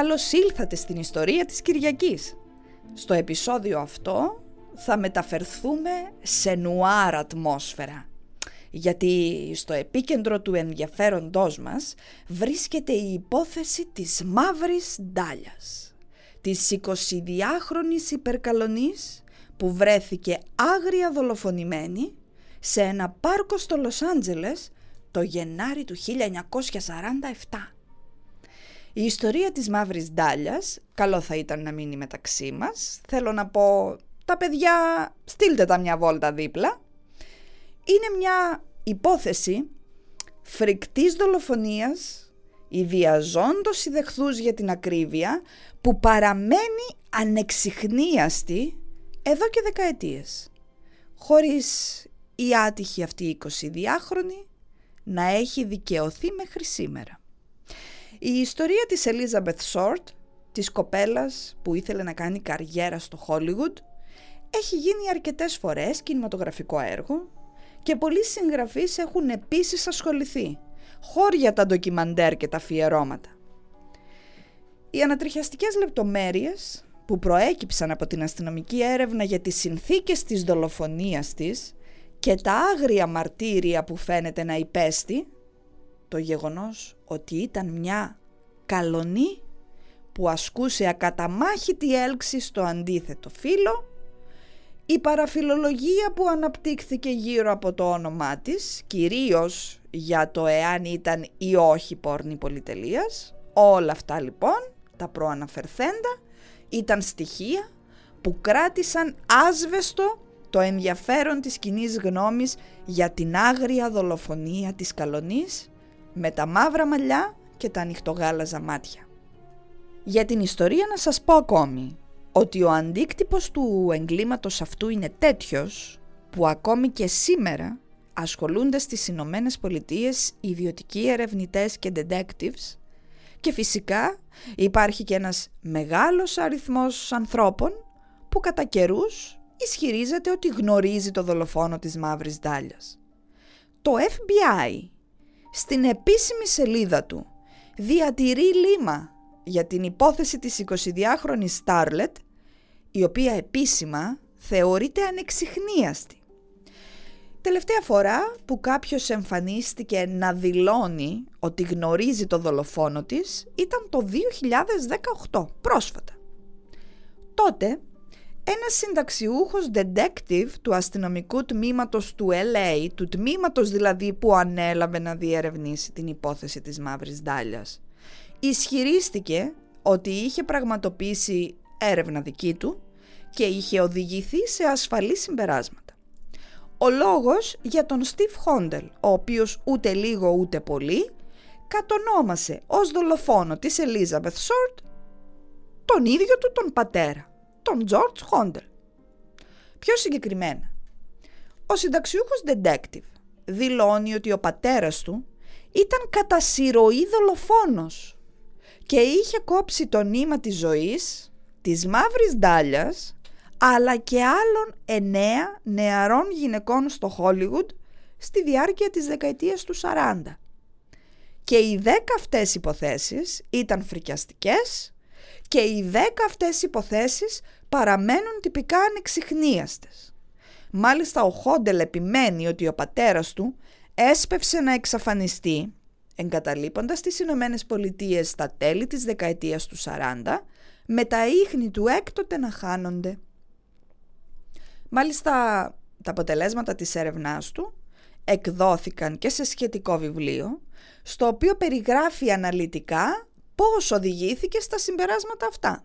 καλώς ήλθατε στην ιστορία της Κυριακής. Στο επεισόδιο αυτό θα μεταφερθούμε σε νουάρ ατμόσφαιρα. Γιατί στο επίκεντρο του ενδιαφέροντός μας βρίσκεται η υπόθεση της μαύρης ντάλιας. Της 22χρονης υπερκαλονής που βρέθηκε άγρια δολοφονημένη σε ένα πάρκο στο Λος Άντζελες το Γενάρη του 1947. Η ιστορία της Μαύρης Ντάλιας, καλό θα ήταν να μείνει μεταξύ μας, θέλω να πω τα παιδιά στείλτε τα μια βόλτα δίπλα, είναι μια υπόθεση φρικτής δολοφονίας, ιδιαζόντος ιδεχθούς για την ακρίβεια, που παραμένει ανεξιχνίαστη εδώ και δεκαετίες, χωρίς η άτυχη αυτή 22χρονη να έχει δικαιωθεί μέχρι σήμερα. Η ιστορία της Elizabeth Short, της κοπέλας που ήθελε να κάνει καριέρα στο Hollywood, έχει γίνει αρκετές φορές κινηματογραφικό έργο και πολλοί συγγραφείς έχουν επίσης ασχοληθεί, χώρια τα ντοκιμαντέρ και τα αφιερώματα. Οι ανατριχιαστικές λεπτομέρειες που προέκυψαν από την αστυνομική έρευνα για τις συνθήκες της δολοφονίας της και τα άγρια μαρτύρια που φαίνεται να υπέστη, το γεγονός ότι ήταν μια καλονή που ασκούσε ακαταμάχητη έλξη στο αντίθετο φύλλο, η παραφιλολογία που αναπτύχθηκε γύρω από το όνομά της, κυρίως για το εάν ήταν ή όχι πόρνη πολυτελείας, όλα αυτά λοιπόν, τα προαναφερθέντα, ήταν στοιχεία που κράτησαν άσβεστο το ενδιαφέρον της κοινής γνώμης για την άγρια δολοφονία της Καλονής με τα μαύρα μαλλιά και τα ανοιχτογάλαζα μάτια. Για την ιστορία να σας πω ακόμη ότι ο αντίκτυπος του εγκλήματος αυτού είναι τέτοιος που ακόμη και σήμερα ασχολούνται στις Ηνωμένες Πολιτείες ιδιωτικοί ερευνητές και detectives και φυσικά υπάρχει και ένας μεγάλος αριθμός ανθρώπων που κατά καιρούς ισχυρίζεται ότι γνωρίζει το δολοφόνο της Μαύρης Ντάλιας. Το FBI στην επίσημη σελίδα του διατηρεί λίμα για την υπόθεση της 22χρονης Στάρλετ, η οποία επίσημα θεωρείται ανεξιχνίαστη. Τελευταία φορά που κάποιος εμφανίστηκε να δηλώνει ότι γνωρίζει το δολοφόνο της ήταν το 2018, πρόσφατα. Τότε ένας συνταξιούχος detective του αστυνομικού τμήματος του LA, του τμήματος δηλαδή που ανέλαβε να διερευνήσει την υπόθεση της Μαύρης Ντάλιας, ισχυρίστηκε ότι είχε πραγματοποιήσει έρευνα δική του και είχε οδηγηθεί σε ασφαλή συμπεράσματα. Ο λόγος για τον Στίβ Χόντελ, ο οποίος ούτε λίγο ούτε πολύ, κατονόμασε ως δολοφόνο της Elizabeth Short τον ίδιο του τον πατέρα τον George Χόντελ. Πιο συγκεκριμένα, ο συνταξιούχος detective δηλώνει ότι ο πατέρας του ήταν κατά συρροή δολοφόνος και είχε κόψει το νήμα της ζωής, της μαύρης ντάλιας, αλλά και άλλων εννέα νεαρών γυναικών στο Χόλιγουντ στη διάρκεια της δεκαετίας του 40. Και οι δέκα αυτές υποθέσεις ήταν φρικιαστικές και οι δέκα αυτές υποθέσεις παραμένουν τυπικά ανεξιχνίαστες. Μάλιστα ο Χόντελ επιμένει ότι ο πατέρας του έσπευσε να εξαφανιστεί εγκαταλείποντας τις Ηνωμένες Πολιτείες στα τέλη της δεκαετίας του 40 με τα ίχνη του έκτοτε να χάνονται. Μάλιστα τα αποτελέσματα της έρευνάς του εκδόθηκαν και σε σχετικό βιβλίο στο οποίο περιγράφει αναλυτικά πώς οδηγήθηκε στα συμπεράσματα αυτά.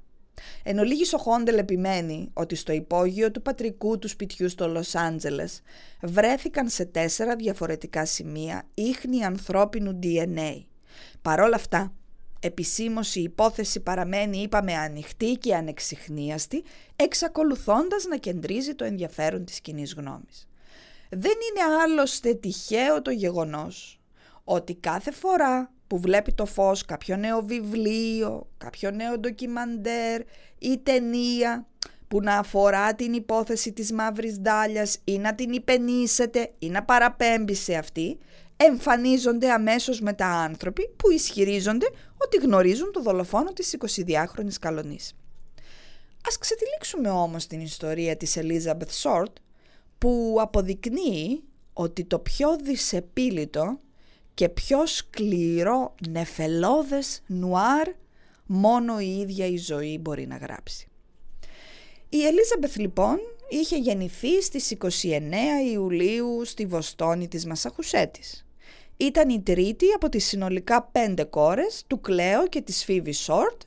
Εν ολίγης ο Χόντελ επιμένει ότι στο υπόγειο του πατρικού του σπιτιού στο Λος Άντζελες βρέθηκαν σε τέσσερα διαφορετικά σημεία ίχνη ανθρώπινου DNA. Παρόλα αυτά, επισήμως η υπόθεση παραμένει είπαμε ανοιχτή και ανεξιχνίαστη, εξακολουθώντας να κεντρίζει το ενδιαφέρον της κοινή γνώμης. Δεν είναι άλλωστε τυχαίο το γεγονός ότι κάθε φορά που βλέπει το φως κάποιο νέο βιβλίο, κάποιο νέο ντοκιμαντέρ ή ταινία που να αφορά την υπόθεση της μαύρης ντάλιας ή να την υπενήσετε ή να παραπέμπει σε αυτή, εμφανίζονται αμέσως μετά άνθρωποι που ισχυρίζονται ότι γνωρίζουν το δολοφόνο της 22χρονης Καλονής. Ας ξετυλίξουμε όμως την ιστορία της Elizabeth Short που αποδεικνύει ότι το πιο δυσεπίλητο και πιο σκληρό νεφελώδες νουάρ μόνο η ίδια η ζωή μπορεί να γράψει. Η Ελίζαμπεθ λοιπόν είχε γεννηθεί στις 29 Ιουλίου στη Βοστόνη της Μασαχουσέτης. Ήταν η τρίτη από τις συνολικά πέντε κόρες του Κλέο και της Φίβη Σόρτ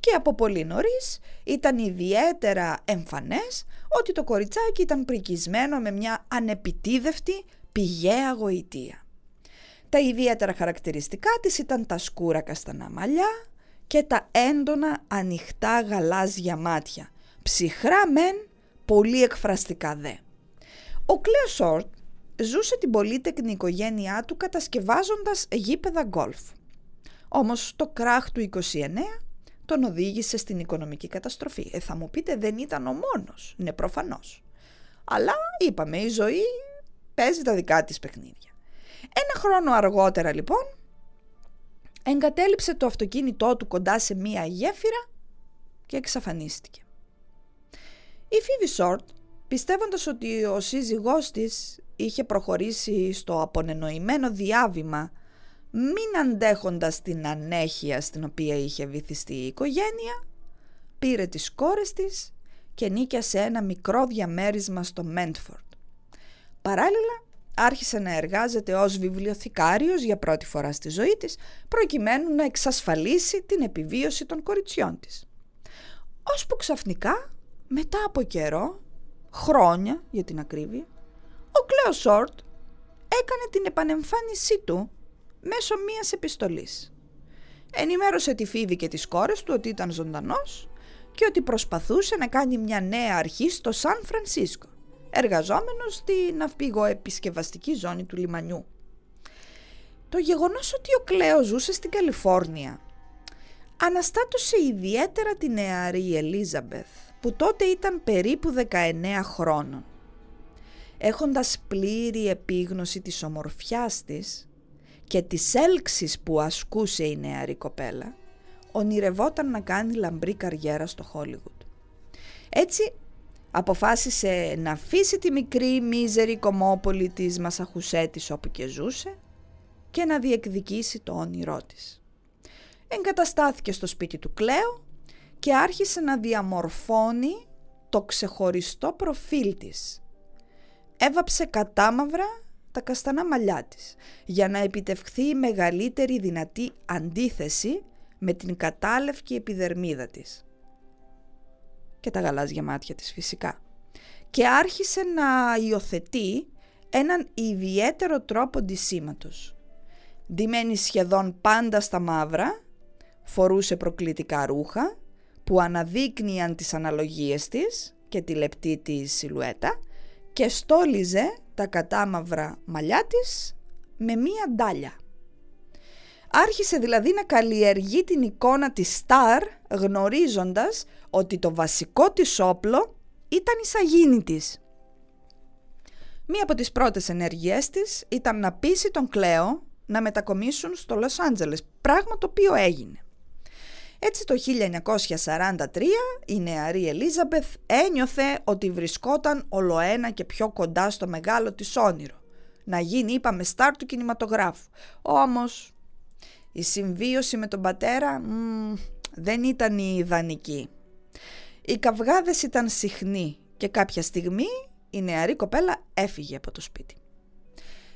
και από πολύ νωρίς ήταν ιδιαίτερα εμφανές ότι το κοριτσάκι ήταν πρικισμένο με μια ανεπιτίδευτη πηγαία γοητεία. Τα ιδιαίτερα χαρακτηριστικά της ήταν τα σκούρα καστανά μαλλιά και τα έντονα ανοιχτά γαλάζια μάτια, ψυχρά μεν, πολύ εκφραστικά δε. Ο Κλέο Σόρτ ζούσε την πολύτεκνη οικογένειά του κατασκευάζοντας γήπεδα γκολφ. Όμως το κράχ του 29 τον οδήγησε στην οικονομική καταστροφή. Ε, θα μου πείτε δεν ήταν ο μόνος, είναι προφανώς. Αλλά είπαμε η ζωή παίζει τα δικά της παιχνίδια. Ένα χρόνο αργότερα λοιπόν εγκατέλειψε το αυτοκίνητό του κοντά σε μία γέφυρα και εξαφανίστηκε. Η Φίβη Σόρτ, πιστεύοντας ότι ο σύζυγός της είχε προχωρήσει στο απονενοημένο διάβημα μην αντέχοντας την ανέχεια στην οποία είχε βυθιστεί η οικογένεια, πήρε τις κόρες της και νίκιασε ένα μικρό διαμέρισμα στο Μέντφορντ. Παράλληλα, άρχισε να εργάζεται ως βιβλιοθηκάριος για πρώτη φορά στη ζωή της, προκειμένου να εξασφαλίσει την επιβίωση των κοριτσιών της. Ώσπου ξαφνικά, μετά από καιρό, χρόνια για την ακρίβεια, ο Κλέο Σόρτ έκανε την επανεμφάνισή του μέσω μίας επιστολής. Ενημέρωσε τη Φίβη και τις κόρες του ότι ήταν ζωντανός και ότι προσπαθούσε να κάνει μια νέα αρχή στο Σαν Φρανσίσκο, εργαζόμενος στη ναυπηγοεπισκευαστική ζώνη του λιμανιού. Το γεγονός ότι ο Κλέος ζούσε στην Καλιφόρνια αναστάτωσε ιδιαίτερα τη νεαρή Ελίζαμπεθ που τότε ήταν περίπου 19 χρόνων. Έχοντας πλήρη επίγνωση της ομορφιάς της και της έλξης που ασκούσε η νεαρή κοπέλα, ονειρευόταν να κάνει λαμπρή καριέρα στο Χόλιγουτ. Έτσι αποφάσισε να αφήσει τη μικρή μίζερη κομμόπολη της Μασαχουσέτης όπου και ζούσε και να διεκδικήσει το όνειρό της. Εγκαταστάθηκε στο σπίτι του Κλέο και άρχισε να διαμορφώνει το ξεχωριστό προφίλ της. Έβαψε κατάμαυρα τα καστανά μαλλιά της για να επιτευχθεί η μεγαλύτερη δυνατή αντίθεση με την κατάλευκη επιδερμίδα της. Και τα γαλάζια μάτια της φυσικά. Και άρχισε να υιοθετεί έναν ιδιαίτερο τρόπο ντυσίματος. Ντυμένη σχεδόν πάντα στα μαύρα, φορούσε προκλητικά ρούχα που αναδείκνυαν τις αναλογίες της και τη λεπτή της σιλουέτα και στόλιζε τα κατάμαυρα μαλλιά της με μία ντάλια. Άρχισε δηλαδή να καλλιεργεί την εικόνα της Σταρ γνωρίζοντας ότι το βασικό της όπλο ήταν η σαγίνη της. Μία από τις πρώτες ενέργειές της ήταν να πείσει τον Κλέο να μετακομίσουν στο Λος Άντζελες, πράγμα το οποίο έγινε. Έτσι το 1943 η νεαρή Ελίζαμπεθ ένιωθε ότι βρισκόταν ολοένα και πιο κοντά στο μεγάλο της όνειρο. Να γίνει είπαμε στάρ του κινηματογράφου. Όμως η συμβίωση με τον πατέρα δεν ήταν η ιδανική. Οι καυγάδες ήταν συχνοί και κάποια στιγμή η νεαρή κοπέλα έφυγε από το σπίτι.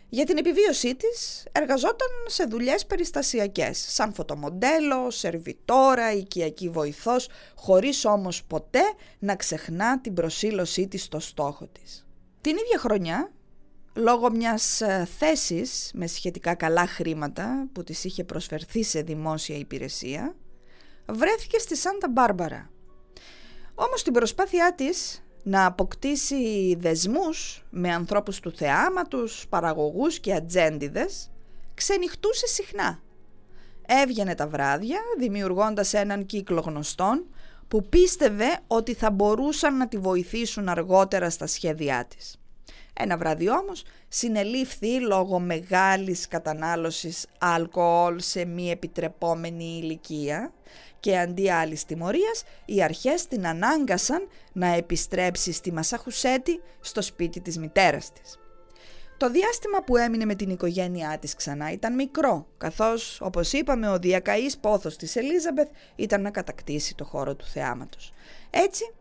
Για την επιβίωσή της εργαζόταν σε δουλειές περιστασιακές, σαν φωτομοντέλο, σερβιτόρα, οικιακή βοηθός, χωρίς όμως ποτέ να ξεχνά την προσήλωσή της στο στόχο της. Την ίδια χρονιά, λόγω μιας ε, θέσης με σχετικά καλά χρήματα που της είχε προσφερθεί σε δημόσια υπηρεσία, βρέθηκε στη Σάντα Μπάρμπαρα. Όμως την προσπάθειά της να αποκτήσει δεσμούς με ανθρώπους του θεάματος, παραγωγούς και ατζέντιδες, ξενυχτούσε συχνά. Έβγαινε τα βράδια δημιουργώντας έναν κύκλο γνωστών που πίστευε ότι θα μπορούσαν να τη βοηθήσουν αργότερα στα σχέδιά της. Ένα βράδυ όμως συνελήφθη λόγω μεγάλης κατανάλωσης αλκοόλ σε μη επιτρεπόμενη ηλικία και αντί άλλης τιμωρίας οι αρχές την ανάγκασαν να επιστρέψει στη Μασαχουσέτη στο σπίτι της μητέρας της. Το διάστημα που έμεινε με την οικογένειά της ξανά ήταν μικρό, καθώς, όπως είπαμε, ο διακαής πόθος της Ελίζαμπεθ ήταν να κατακτήσει το χώρο του θεάματος. Έτσι,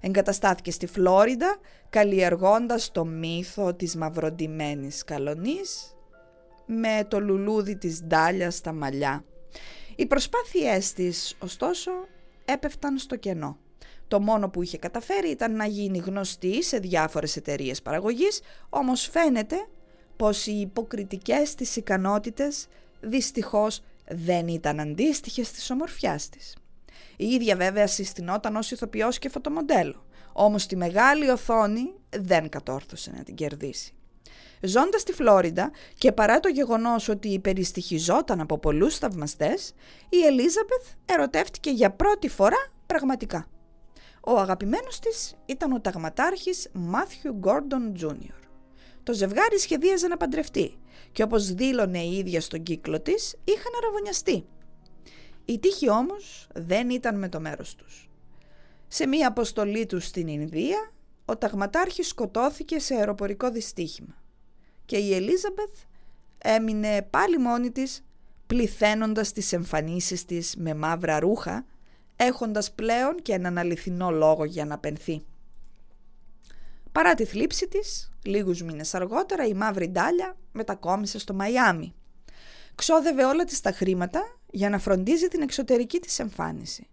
εγκαταστάθηκε στη Φλόριντα, καλλιεργώντας το μύθο της μαυροντημένης καλονής με το λουλούδι της ντάλιας στα μαλλιά. Οι προσπάθειές της, ωστόσο, έπεφταν στο κενό. Το μόνο που είχε καταφέρει ήταν να γίνει γνωστή σε διάφορες εταιρείες παραγωγής, όμως φαίνεται πως οι υποκριτικές της ικανότητες δυστυχώς δεν ήταν αντίστοιχες της ομορφιάς της. Η ίδια βέβαια συστηνόταν ως ηθοποιός και φωτομοντέλο, όμως τη μεγάλη οθόνη δεν κατόρθωσε να την κερδίσει. Ζώντας στη Φλόριντα και παρά το γεγονός ότι υπεριστοιχιζόταν από πολλούς θαυμαστές, η Ελίζαμπεθ ερωτεύτηκε για πρώτη φορά πραγματικά. Ο αγαπημένος της ήταν ο ταγματάρχης Μάθιου Γκόρντον Τζούνιορ. Το ζευγάρι σχεδίαζε να παντρευτεί και όπως δήλωνε η ίδια στον κύκλο της, είχαν αραβωνιαστεί. Η τύχη όμως δεν ήταν με το μέρος τους. Σε μία αποστολή τους στην Ινδία, ο ταγματάρχης σκοτώθηκε σε αεροπορικό δυστύχημα και η Ελίζαμπεθ έμεινε πάλι μόνη της πληθαίνοντας τις εμφανίσεις της με μαύρα ρούχα έχοντας πλέον και έναν αληθινό λόγο για να πενθεί. Παρά τη θλίψη της, λίγους μήνες αργότερα η μαύρη ντάλια μετακόμισε στο Μαϊάμι. Ξόδευε όλα της τα χρήματα για να φροντίζει την εξωτερική της εμφάνιση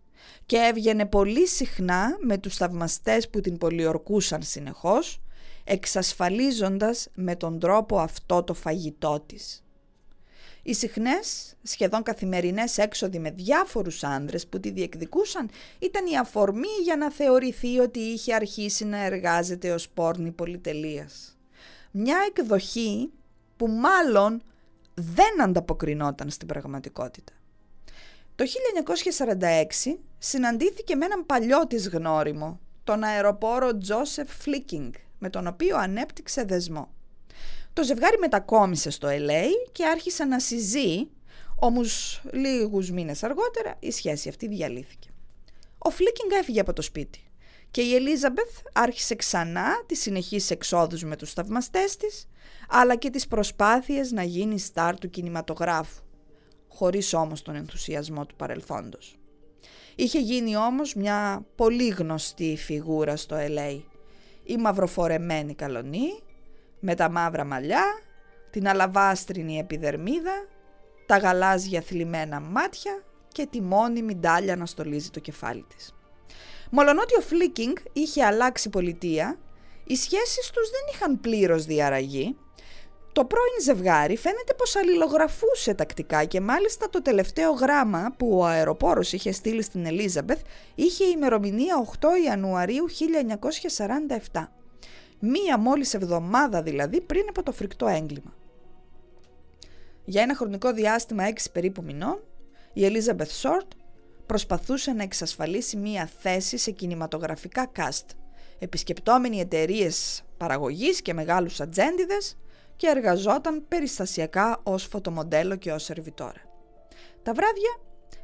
και έβγαινε πολύ συχνά με τους θαυμαστές που την πολιορκούσαν συνεχώς, εξασφαλίζοντας με τον τρόπο αυτό το φαγητό της. Οι συχνές, σχεδόν καθημερινές έξοδοι με διάφορους άνδρες που τη διεκδικούσαν ήταν η αφορμή για να θεωρηθεί ότι είχε αρχίσει να εργάζεται ως πόρνη πολυτελείας. Μια εκδοχή που μάλλον δεν ανταποκρινόταν στην πραγματικότητα. Το 1946 συναντήθηκε με έναν παλιό της γνώριμο, τον αεροπόρο Τζόσεφ Φλίκινγκ, με τον οποίο ανέπτυξε δεσμό. Το ζευγάρι μετακόμισε στο LA και άρχισε να συζεί, όμως λίγους μήνες αργότερα η σχέση αυτή διαλύθηκε. Ο Φλίκινγκ έφυγε από το σπίτι και η Ελίζαμπεθ άρχισε ξανά τις συνεχείς εξόδους με τους θαυμαστές της, αλλά και τις προσπάθειες να γίνει σταρ του κινηματογράφου, χωρίς όμως τον ενθουσιασμό του παρελθόντος. Είχε γίνει όμως μια πολύ γνωστή φιγούρα στο LA, η μαυροφορεμένη καλλονή με τα μαύρα μαλλιά, την αλαβάστρινη επιδερμίδα, τα γαλάζια θλιμμένα μάτια και τη μόνιμη ντάλια να στολίζει το κεφάλι της. Μολονότι ο Φλίκινγκ είχε αλλάξει πολιτεία, οι σχέσεις τους δεν είχαν πλήρως διαρραγεί. Το πρώην ζευγάρι φαίνεται πως αλληλογραφούσε τακτικά και μάλιστα το τελευταίο γράμμα που ο αεροπόρος είχε στείλει στην Ελίζαμπεθ είχε ημερομηνία 8 Ιανουαρίου 1947 μία μόλις εβδομάδα δηλαδή πριν από το φρικτό έγκλημα. Για ένα χρονικό διάστημα έξι περίπου μηνών, η Elizabeth Short προσπαθούσε να εξασφαλίσει μία θέση σε κινηματογραφικά cast, επισκεπτόμενοι εταιρείες παραγωγής και μεγάλους ατζέντιδες και εργαζόταν περιστασιακά ως φωτομοντέλο και ως σερβιτόρα. Τα βράδια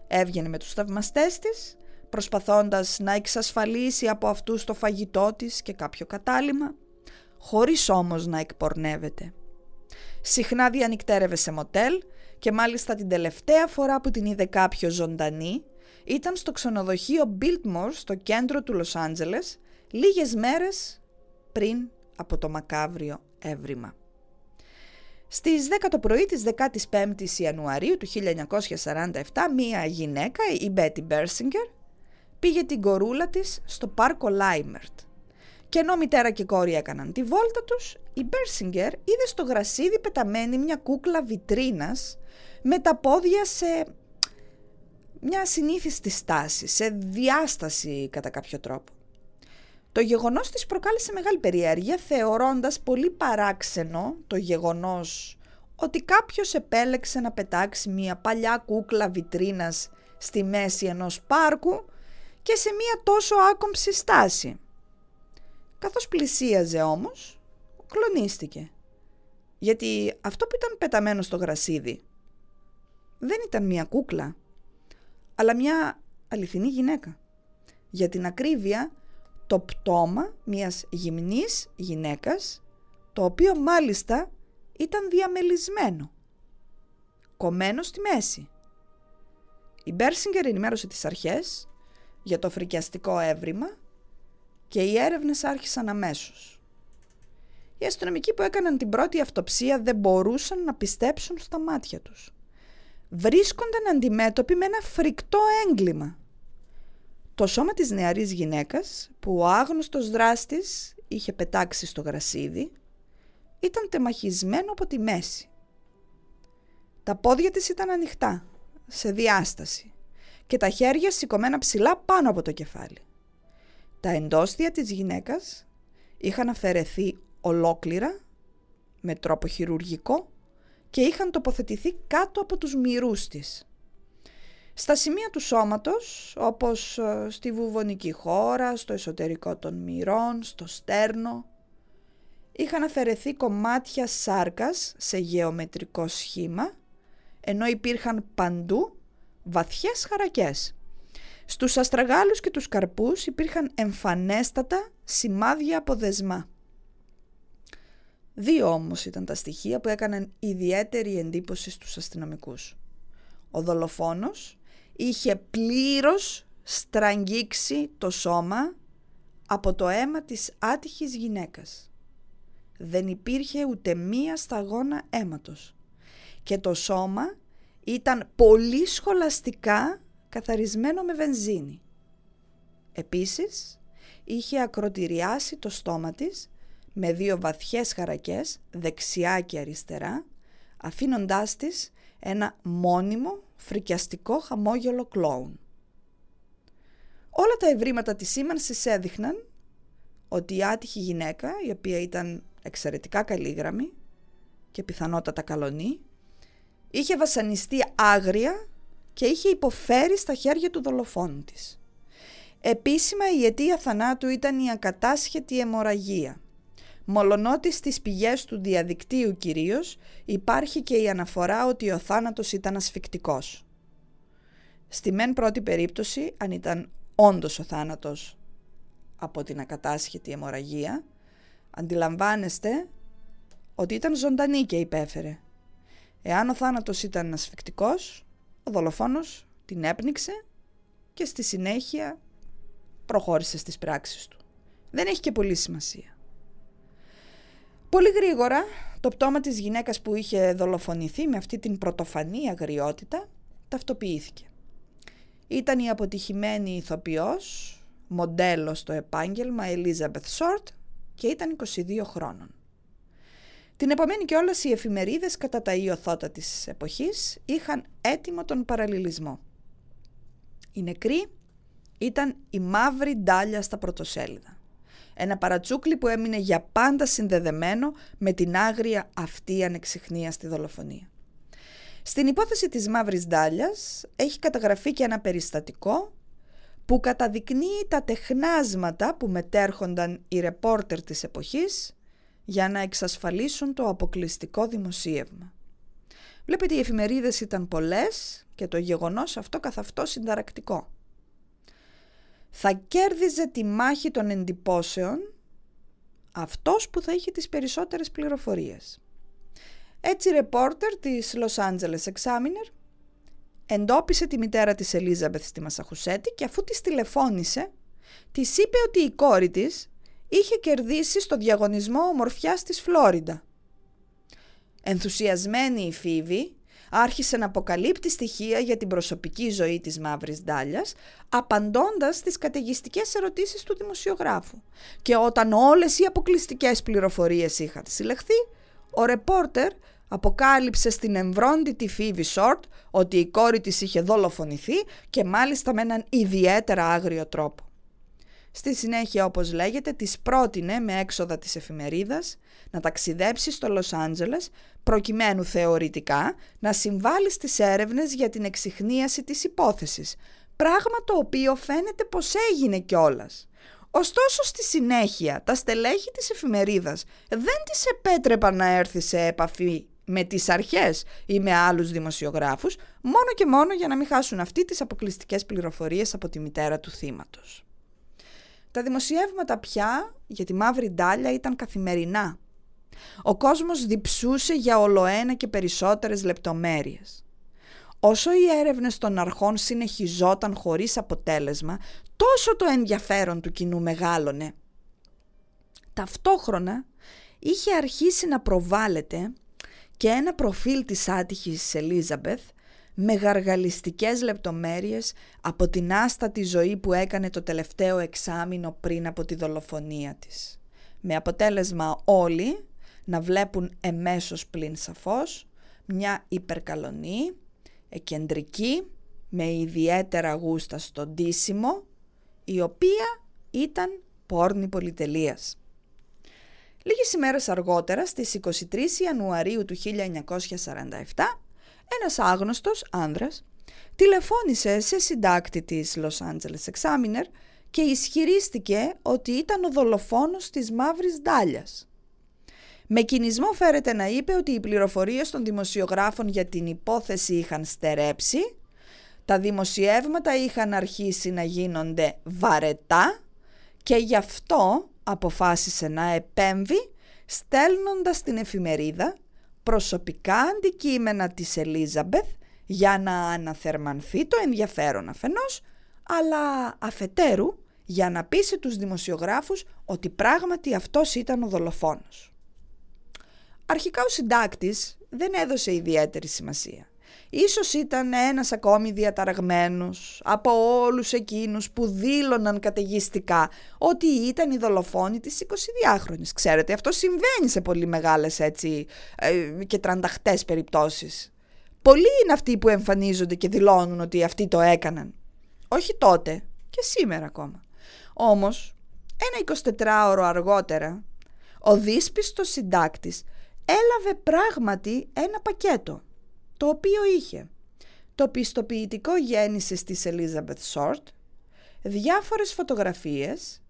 έβγαινε με τους θαυμαστές της, προσπαθώντας να εξασφαλίσει από αυτούς το φαγητό της και κάποιο κατάλημα, χωρίς όμως να εκπορνεύεται. Συχνά διανυκτέρευε σε μοτέλ και μάλιστα την τελευταία φορά που την είδε κάποιο ζωντανή ήταν στο ξενοδοχείο Biltmore στο κέντρο του Λος Άντζελες λίγες μέρες πριν από το μακάβριο έβριμα. Στις 10 το πρωί της 15ης Ιανουαρίου του 1947 μία γυναίκα, η Μπέτι Μπέρσιγκερ, πήγε την κορούλα της στο πάρκο Λάιμερτ και ενώ μητέρα και κόρη έκαναν τη βόλτα τους, η Μπέρσιγκερ είδε στο γρασίδι πεταμένη μια κούκλα βιτρίνας με τα πόδια σε μια συνήθιστη στάση, σε διάσταση κατά κάποιο τρόπο. Το γεγονός της προκάλεσε μεγάλη περιέργεια θεωρώντας πολύ παράξενο το γεγονός ότι κάποιος επέλεξε να πετάξει μια παλιά κούκλα βιτρίνας στη μέση ενός πάρκου και σε μια τόσο άκομψη στάση. Καθώς πλησίαζε όμως, κλονίστηκε. Γιατί αυτό που ήταν πεταμένο στο γρασίδι δεν ήταν μια κούκλα, αλλά μια αληθινή γυναίκα. Για την ακρίβεια, το πτώμα μιας γυμνής γυναίκας, το οποίο μάλιστα ήταν διαμελισμένο, κομμένο στη μέση. Η Μπέρσιγκερ ενημέρωσε τις αρχές για το φρικιαστικό έβριμα και οι έρευνες άρχισαν αμέσως. Οι αστυνομικοί που έκαναν την πρώτη αυτοψία δεν μπορούσαν να πιστέψουν στα μάτια τους. Βρίσκονταν αντιμέτωποι με ένα φρικτό έγκλημα. Το σώμα της νεαρής γυναίκας που ο άγνωστος δράστης είχε πετάξει στο γρασίδι ήταν τεμαχισμένο από τη μέση. Τα πόδια της ήταν ανοιχτά, σε διάσταση και τα χέρια σηκωμένα ψηλά πάνω από το κεφάλι. Τα εντόστια της γυναίκας είχαν αφαιρεθεί ολόκληρα με τρόπο χειρουργικό και είχαν τοποθετηθεί κάτω από τους μυρούς της. Στα σημεία του σώματος, όπως ε, στη βουβονική χώρα, στο εσωτερικό των μυρών, στο στέρνο, είχαν αφαιρεθεί κομμάτια σάρκας σε γεωμετρικό σχήμα, ενώ υπήρχαν παντού βαθιές χαρακές. Στους αστραγάλους και τους καρπούς υπήρχαν εμφανέστατα σημάδια από δεσμά. Δύο όμως ήταν τα στοιχεία που έκαναν ιδιαίτερη εντύπωση στους αστυνομικούς. Ο δολοφόνος είχε πλήρως στραγγίξει το σώμα από το αίμα της άτυχης γυναίκας. Δεν υπήρχε ούτε μία σταγόνα αίματος και το σώμα ήταν πολύ σχολαστικά καθαρισμένο με βενζίνη. Επίσης, είχε ακροτηριάσει το στόμα της με δύο βαθιές χαρακές δεξιά και αριστερά, αφήνοντάς της ένα μόνιμο φρικιαστικό χαμόγελο κλόουν. Όλα τα ευρήματα της σήμανσης έδειχναν ότι η άτυχη γυναίκα, η οποία ήταν εξαιρετικά καλήγραμμη και πιθανότατα καλονή, είχε βασανιστεί άγρια και είχε υποφέρει στα χέρια του δολοφόνου της. Επίσημα η αιτία θανάτου ήταν η ακατάσχετη αιμορραγία. Μολονότι στις πηγές του διαδικτύου κυρίως υπάρχει και η αναφορά ότι ο θάνατος ήταν ασφικτικός. Στη μεν πρώτη περίπτωση, αν ήταν όντως ο θάνατος από την ακατάσχετη αιμορραγία, αντιλαμβάνεστε ότι ήταν ζωντανή και υπέφερε. Εάν ο θάνατος ήταν ασφικτικός, ο δολοφόνος την έπνιξε και στη συνέχεια προχώρησε στις πράξεις του. Δεν έχει και πολύ σημασία. Πολύ γρήγορα το πτώμα της γυναίκας που είχε δολοφονηθεί με αυτή την πρωτοφανή αγριότητα ταυτοποιήθηκε. Ήταν η αποτυχημένη ηθοποιός, μοντέλος στο επάγγελμα Elizabeth Short και ήταν 22 χρόνων. Την επομένη κιόλας οι εφημερίδες κατά τα ιωθώτα της εποχής είχαν έτοιμο τον παραλληλισμό. Η νεκρή ήταν η μαύρη ντάλια στα πρωτοσέλιδα. Ένα παρατσούκλι που έμεινε για πάντα συνδεδεμένο με την άγρια αυτή ανεξιχνία στη δολοφονία. Στην υπόθεση της μαύρης ντάλιας έχει καταγραφεί και ένα περιστατικό που καταδεικνύει τα τεχνάσματα που μετέρχονταν οι ρεπόρτερ της εποχής για να εξασφαλίσουν το αποκλειστικό δημοσίευμα. Βλέπετε οι εφημερίδες ήταν πολλές και το γεγονός αυτό καθ' αυτό συνταρακτικό. Θα κέρδιζε τη μάχη των εντυπώσεων αυτός που θα είχε τις περισσότερες πληροφορίες. Έτσι, ρεπόρτερ της Los Angeles Examiner εντόπισε τη μητέρα της Ελίζαμπεθ στη Μασαχουσέτη και αφού της τηλεφώνησε, της είπε ότι η κόρη της είχε κερδίσει στο διαγωνισμό ομορφιάς της Φλόριντα. Ενθουσιασμένη η Φίβη άρχισε να αποκαλύπτει στοιχεία για την προσωπική ζωή της Μαύρης Ντάλιας, απαντώντας στις καταιγιστικές ερωτήσεις του δημοσιογράφου. Και όταν όλες οι αποκλειστικές πληροφορίες είχαν συλλεχθεί, ο ρεπόρτερ αποκάλυψε στην εμβρόντιτη Φίβη Σόρτ ότι η κόρη της είχε δολοφονηθεί και μάλιστα με έναν ιδιαίτερα άγριο τρόπο. Στη συνέχεια, όπως λέγεται, της πρότεινε με έξοδα της εφημερίδας να ταξιδέψει στο Λος Άντζελες προκειμένου θεωρητικά να συμβάλλει στις έρευνες για την εξυχνίαση της υπόθεσης, πράγμα το οποίο φαίνεται πως έγινε κιόλας. Ωστόσο στη συνέχεια τα στελέχη της εφημερίδας δεν της επέτρεπαν να έρθει σε επαφή με τις αρχές ή με άλλους δημοσιογράφους μόνο και μόνο για να μην χάσουν αυτοί τις αποκλειστικές πληροφορίες από τη μητέρα του θύματος. Τα δημοσιεύματα πια για τη μαύρη ντάλια ήταν καθημερινά. Ο κόσμος διψούσε για ολοένα και περισσότερες λεπτομέρειες. Όσο οι έρευνες των αρχών συνεχιζόταν χωρίς αποτέλεσμα, τόσο το ενδιαφέρον του κοινού μεγάλωνε. Ταυτόχρονα είχε αρχίσει να προβάλλεται και ένα προφίλ της άτυχης Ελίζαμπεθ με γαργαλιστικές λεπτομέρειες από την άστατη ζωή που έκανε το τελευταίο εξάμηνο πριν από τη δολοφονία της. Με αποτέλεσμα όλοι να βλέπουν εμέσως πλην σαφώς μια υπερκαλονή, εκεντρική, με ιδιαίτερα γούστα στο ντύσιμο, η οποία ήταν πόρνη πολυτελείας. Λίγες ημέρες αργότερα, στις 23 Ιανουαρίου του 1947, ένας άγνωστος άνδρας τηλεφώνησε σε συντάκτη της Los Angeles Examiner και ισχυρίστηκε ότι ήταν ο δολοφόνος της Μαύρης Ντάλιας. Με κινησμό φέρεται να είπε ότι οι πληροφορίες των δημοσιογράφων για την υπόθεση είχαν στερέψει, τα δημοσιεύματα είχαν αρχίσει να γίνονται βαρετά και γι' αυτό αποφάσισε να επέμβει στέλνοντας την εφημερίδα προσωπικά αντικείμενα της Ελίζαμπεθ για να αναθερμανθεί το ενδιαφέρον αφενός, αλλά αφετέρου για να πείσει τους δημοσιογράφους ότι πράγματι αυτός ήταν ο δολοφόνος. Αρχικά ο συντάκτης δεν έδωσε ιδιαίτερη σημασία. Ίσως ήταν ένας ακόμη διαταραγμένος από όλους εκείνους που δήλωναν καταιγιστικά ότι ήταν η δολοφόνη της 22χρονης. Ξέρετε, αυτό συμβαίνει σε πολύ μεγάλες έτσι ε, και τρανταχτές περιπτώσεις. Πολλοί είναι αυτοί που εμφανίζονται και δηλώνουν ότι αυτοί το έκαναν. Όχι τότε και σήμερα ακόμα. Όμως, ένα 24ωρο αργότερα, ο δύσπιστος συντάκτης έλαβε πράγματι ένα πακέτο το οποίο είχε το πιστοποιητικό γέννησης της Elizabeth Short, διάφορες φωτογραφίες,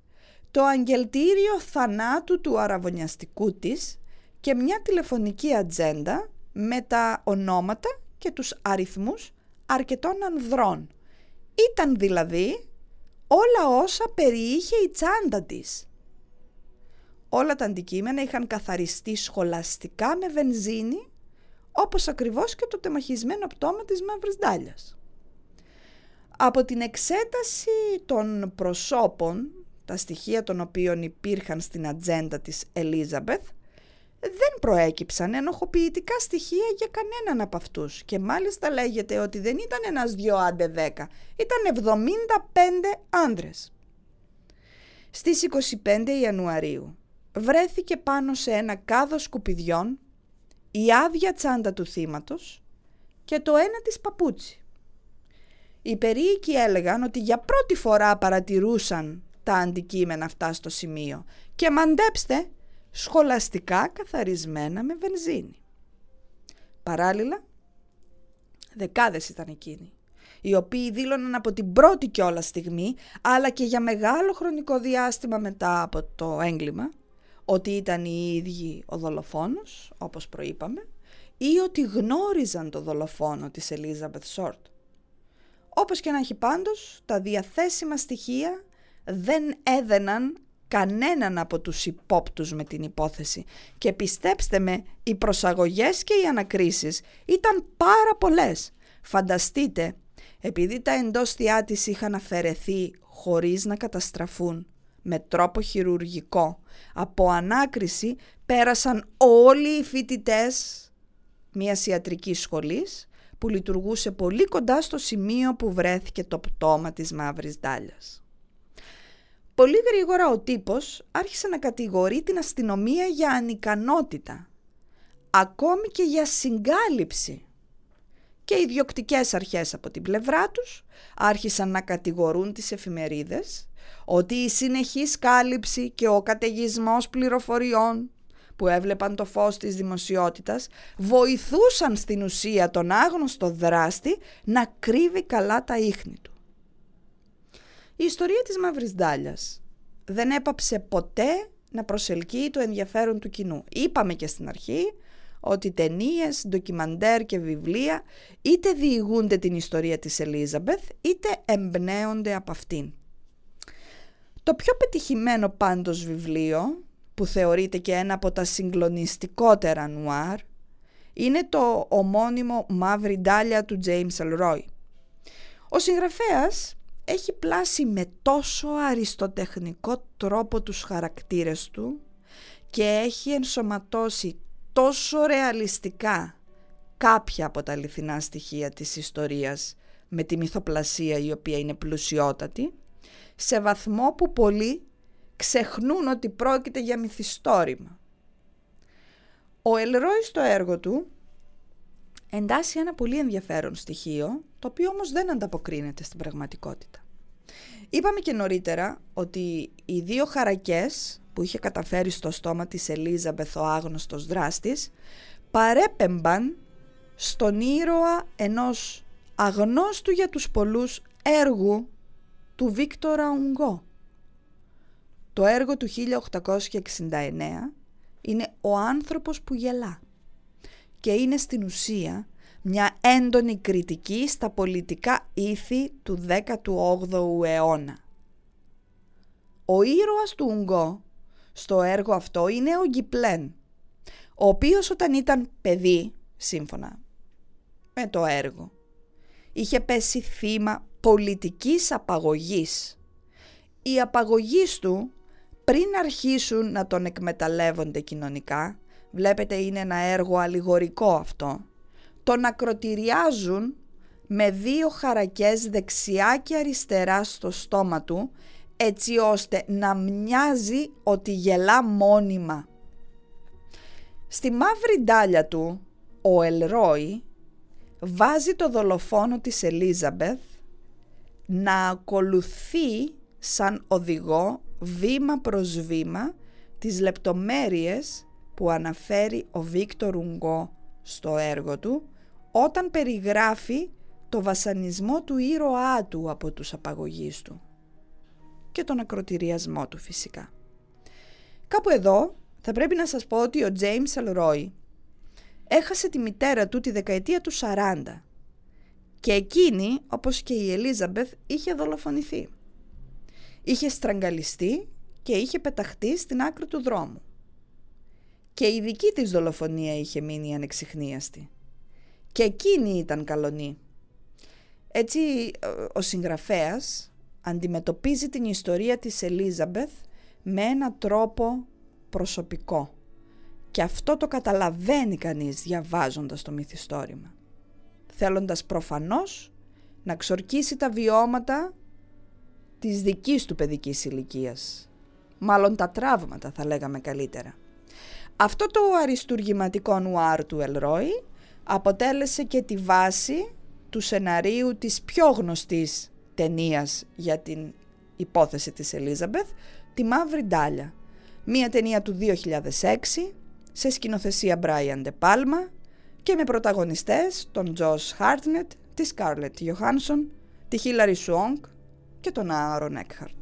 το αγγελτήριο θανάτου του αραβωνιαστικού της και μια τηλεφωνική ατζέντα με τα ονόματα και τους αριθμούς αρκετών ανδρών. Ήταν δηλαδή όλα όσα περιείχε η τσάντα της. Όλα τα αντικείμενα είχαν καθαριστεί σχολαστικά με βενζίνη όπως ακριβώς και το τεμαχισμένο πτώμα της μαύρης ντάλιας. Από την εξέταση των προσώπων, τα στοιχεία των οποίων υπήρχαν στην ατζέντα της Ελίζαμπεθ, δεν προέκυψαν ενοχοποιητικά στοιχεία για κανέναν από αυτούς και μάλιστα λέγεται ότι δεν ήταν ένας δυο άντε δέκα, ήταν 75 άνδρες. Στις 25 Ιανουαρίου βρέθηκε πάνω σε ένα κάδο σκουπιδιών η άδεια τσάντα του θύματος και το ένα της παπούτσι. Οι περίοικοι έλεγαν ότι για πρώτη φορά παρατηρούσαν τα αντικείμενα αυτά στο σημείο και μαντέψτε σχολαστικά καθαρισμένα με βενζίνη. Παράλληλα, δεκάδες ήταν εκείνοι, οι οποίοι δήλωναν από την πρώτη κιόλας στιγμή, αλλά και για μεγάλο χρονικό διάστημα μετά από το έγκλημα, ότι ήταν οι ίδιοι ο δολοφόνος, όπως προείπαμε, ή ότι γνώριζαν το δολοφόνο της Ελίζαμπεθ Σόρτ. Όπως και να έχει πάντως, τα διαθέσιμα στοιχεία δεν έδαιναν κανέναν από τους υπόπτους με την υπόθεση και πιστέψτε με, οι προσαγωγές και οι ανακρίσεις ήταν πάρα πολλές. Φανταστείτε, επειδή τα εντόστια της είχαν αφαιρεθεί χωρίς να καταστραφούν με τρόπο χειρουργικό. Από ανάκριση πέρασαν όλοι οι φοιτητές μιας ιατρικής σχολής που λειτουργούσε πολύ κοντά στο σημείο που βρέθηκε το πτώμα της μαύρης ντάλιας. Πολύ γρήγορα ο τύπος άρχισε να κατηγορεί την αστυνομία για ανικανότητα, ακόμη και για συγκάλυψη. Και οι διοκτικές αρχές από την πλευρά τους άρχισαν να κατηγορούν τις εφημερίδες ότι η συνεχής κάλυψη και ο καταιγισμός πληροφοριών που έβλεπαν το φως της δημοσιότητας βοηθούσαν στην ουσία τον άγνωστο δράστη να κρύβει καλά τα ίχνη του. Η ιστορία της Μαύρης Ντάλιας δεν έπαψε ποτέ να προσελκύει το ενδιαφέρον του κοινού. Είπαμε και στην αρχή ότι ταινίες, ντοκιμαντέρ και βιβλία είτε διηγούνται την ιστορία της Ελίζαμπεθ είτε εμπνέονται από αυτήν. Το πιο πετυχημένο πάντως βιβλίο που θεωρείται και ένα από τα συγκλονιστικότερα νουάρ είναι το ομώνυμο «Μαύρη ντάλια» του James Elroy. Ο συγγραφέας έχει πλάσει με τόσο αριστοτεχνικό τρόπο τους χαρακτήρες του και έχει ενσωματώσει τόσο ρεαλιστικά κάποια από τα αληθινά στοιχεία της ιστορίας με τη μυθοπλασία η οποία είναι πλουσιότατη σε βαθμό που πολλοί ξεχνούν ότι πρόκειται για μυθιστόρημα. Ο Ελρόι στο έργο του εντάσσει ένα πολύ ενδιαφέρον στοιχείο, το οποίο όμως δεν ανταποκρίνεται στην πραγματικότητα. Είπαμε και νωρίτερα ότι οι δύο χαρακές που είχε καταφέρει στο στόμα της Ελίζαμπεθ ο άγνωστος δράστης παρέπεμπαν στον ήρωα ενός αγνώστου για τους πολλούς έργου του Βίκτορα Ουγγό. Το έργο του 1869 είναι «Ο άνθρωπος που γελά» και είναι στην ουσία μια έντονη κριτική στα πολιτικά ήθη του 18ου αιώνα. Ο ήρωας του Ουγγό στο έργο αυτό είναι ο Γκιπλέν, ο οποίος όταν ήταν παιδί, σύμφωνα με το έργο, είχε πέσει θύμα πολιτικής απαγωγής. Οι απαγωγής του πριν αρχίσουν να τον εκμεταλλεύονται κοινωνικά, βλέπετε είναι ένα έργο αλληγορικό αυτό, τον ακροτηριάζουν με δύο χαρακές δεξιά και αριστερά στο στόμα του έτσι ώστε να μοιάζει ότι γελά μόνιμα. Στη μαύρη ντάλια του, ο Ελρόι βάζει το δολοφόνο της Ελίζαμπεθ να ακολουθεί σαν οδηγό βήμα προς βήμα τις λεπτομέρειες που αναφέρει ο Βίκτορ Ουγγό στο έργο του όταν περιγράφει το βασανισμό του ήρωά του από τους απαγωγείς του και τον ακροτηριασμό του φυσικά. Κάπου εδώ θα πρέπει να σας πω ότι ο James Elroy έχασε τη μητέρα του τη δεκαετία του 40 και εκείνη, όπως και η Ελίζαμπεθ, είχε δολοφονηθεί. Είχε στραγγαλιστεί και είχε πεταχτεί στην άκρη του δρόμου. Και η δική της δολοφονία είχε μείνει ανεξιχνίαστη. Και εκείνη ήταν καλονή. Έτσι ο συγγραφέας αντιμετωπίζει την ιστορία της Ελίζαμπεθ με ένα τρόπο προσωπικό. Και αυτό το καταλαβαίνει κανείς διαβάζοντας το μυθιστόρημα. Θέλοντας προφανώς να ξορκίσει τα βιώματα της δικής του παιδικής ηλικίας. Μάλλον τα τραύματα θα λέγαμε καλύτερα. Αυτό το αριστουργηματικό νουάρ του Ελρόι αποτέλεσε και τη βάση του σεναρίου της πιο γνωστής ταινίας για την υπόθεση της Ελίζαμπεθ, τη Μαύρη Ντάλια. Μία ταινία του 2006 σε σκηνοθεσία Brian De Palma και με πρωταγωνιστές τον Τζος Χάρτνετ, τη Σκάρλετ Johansson, τη Χίλαρη Σουόγκ και τον Άρον Έκχαρτ.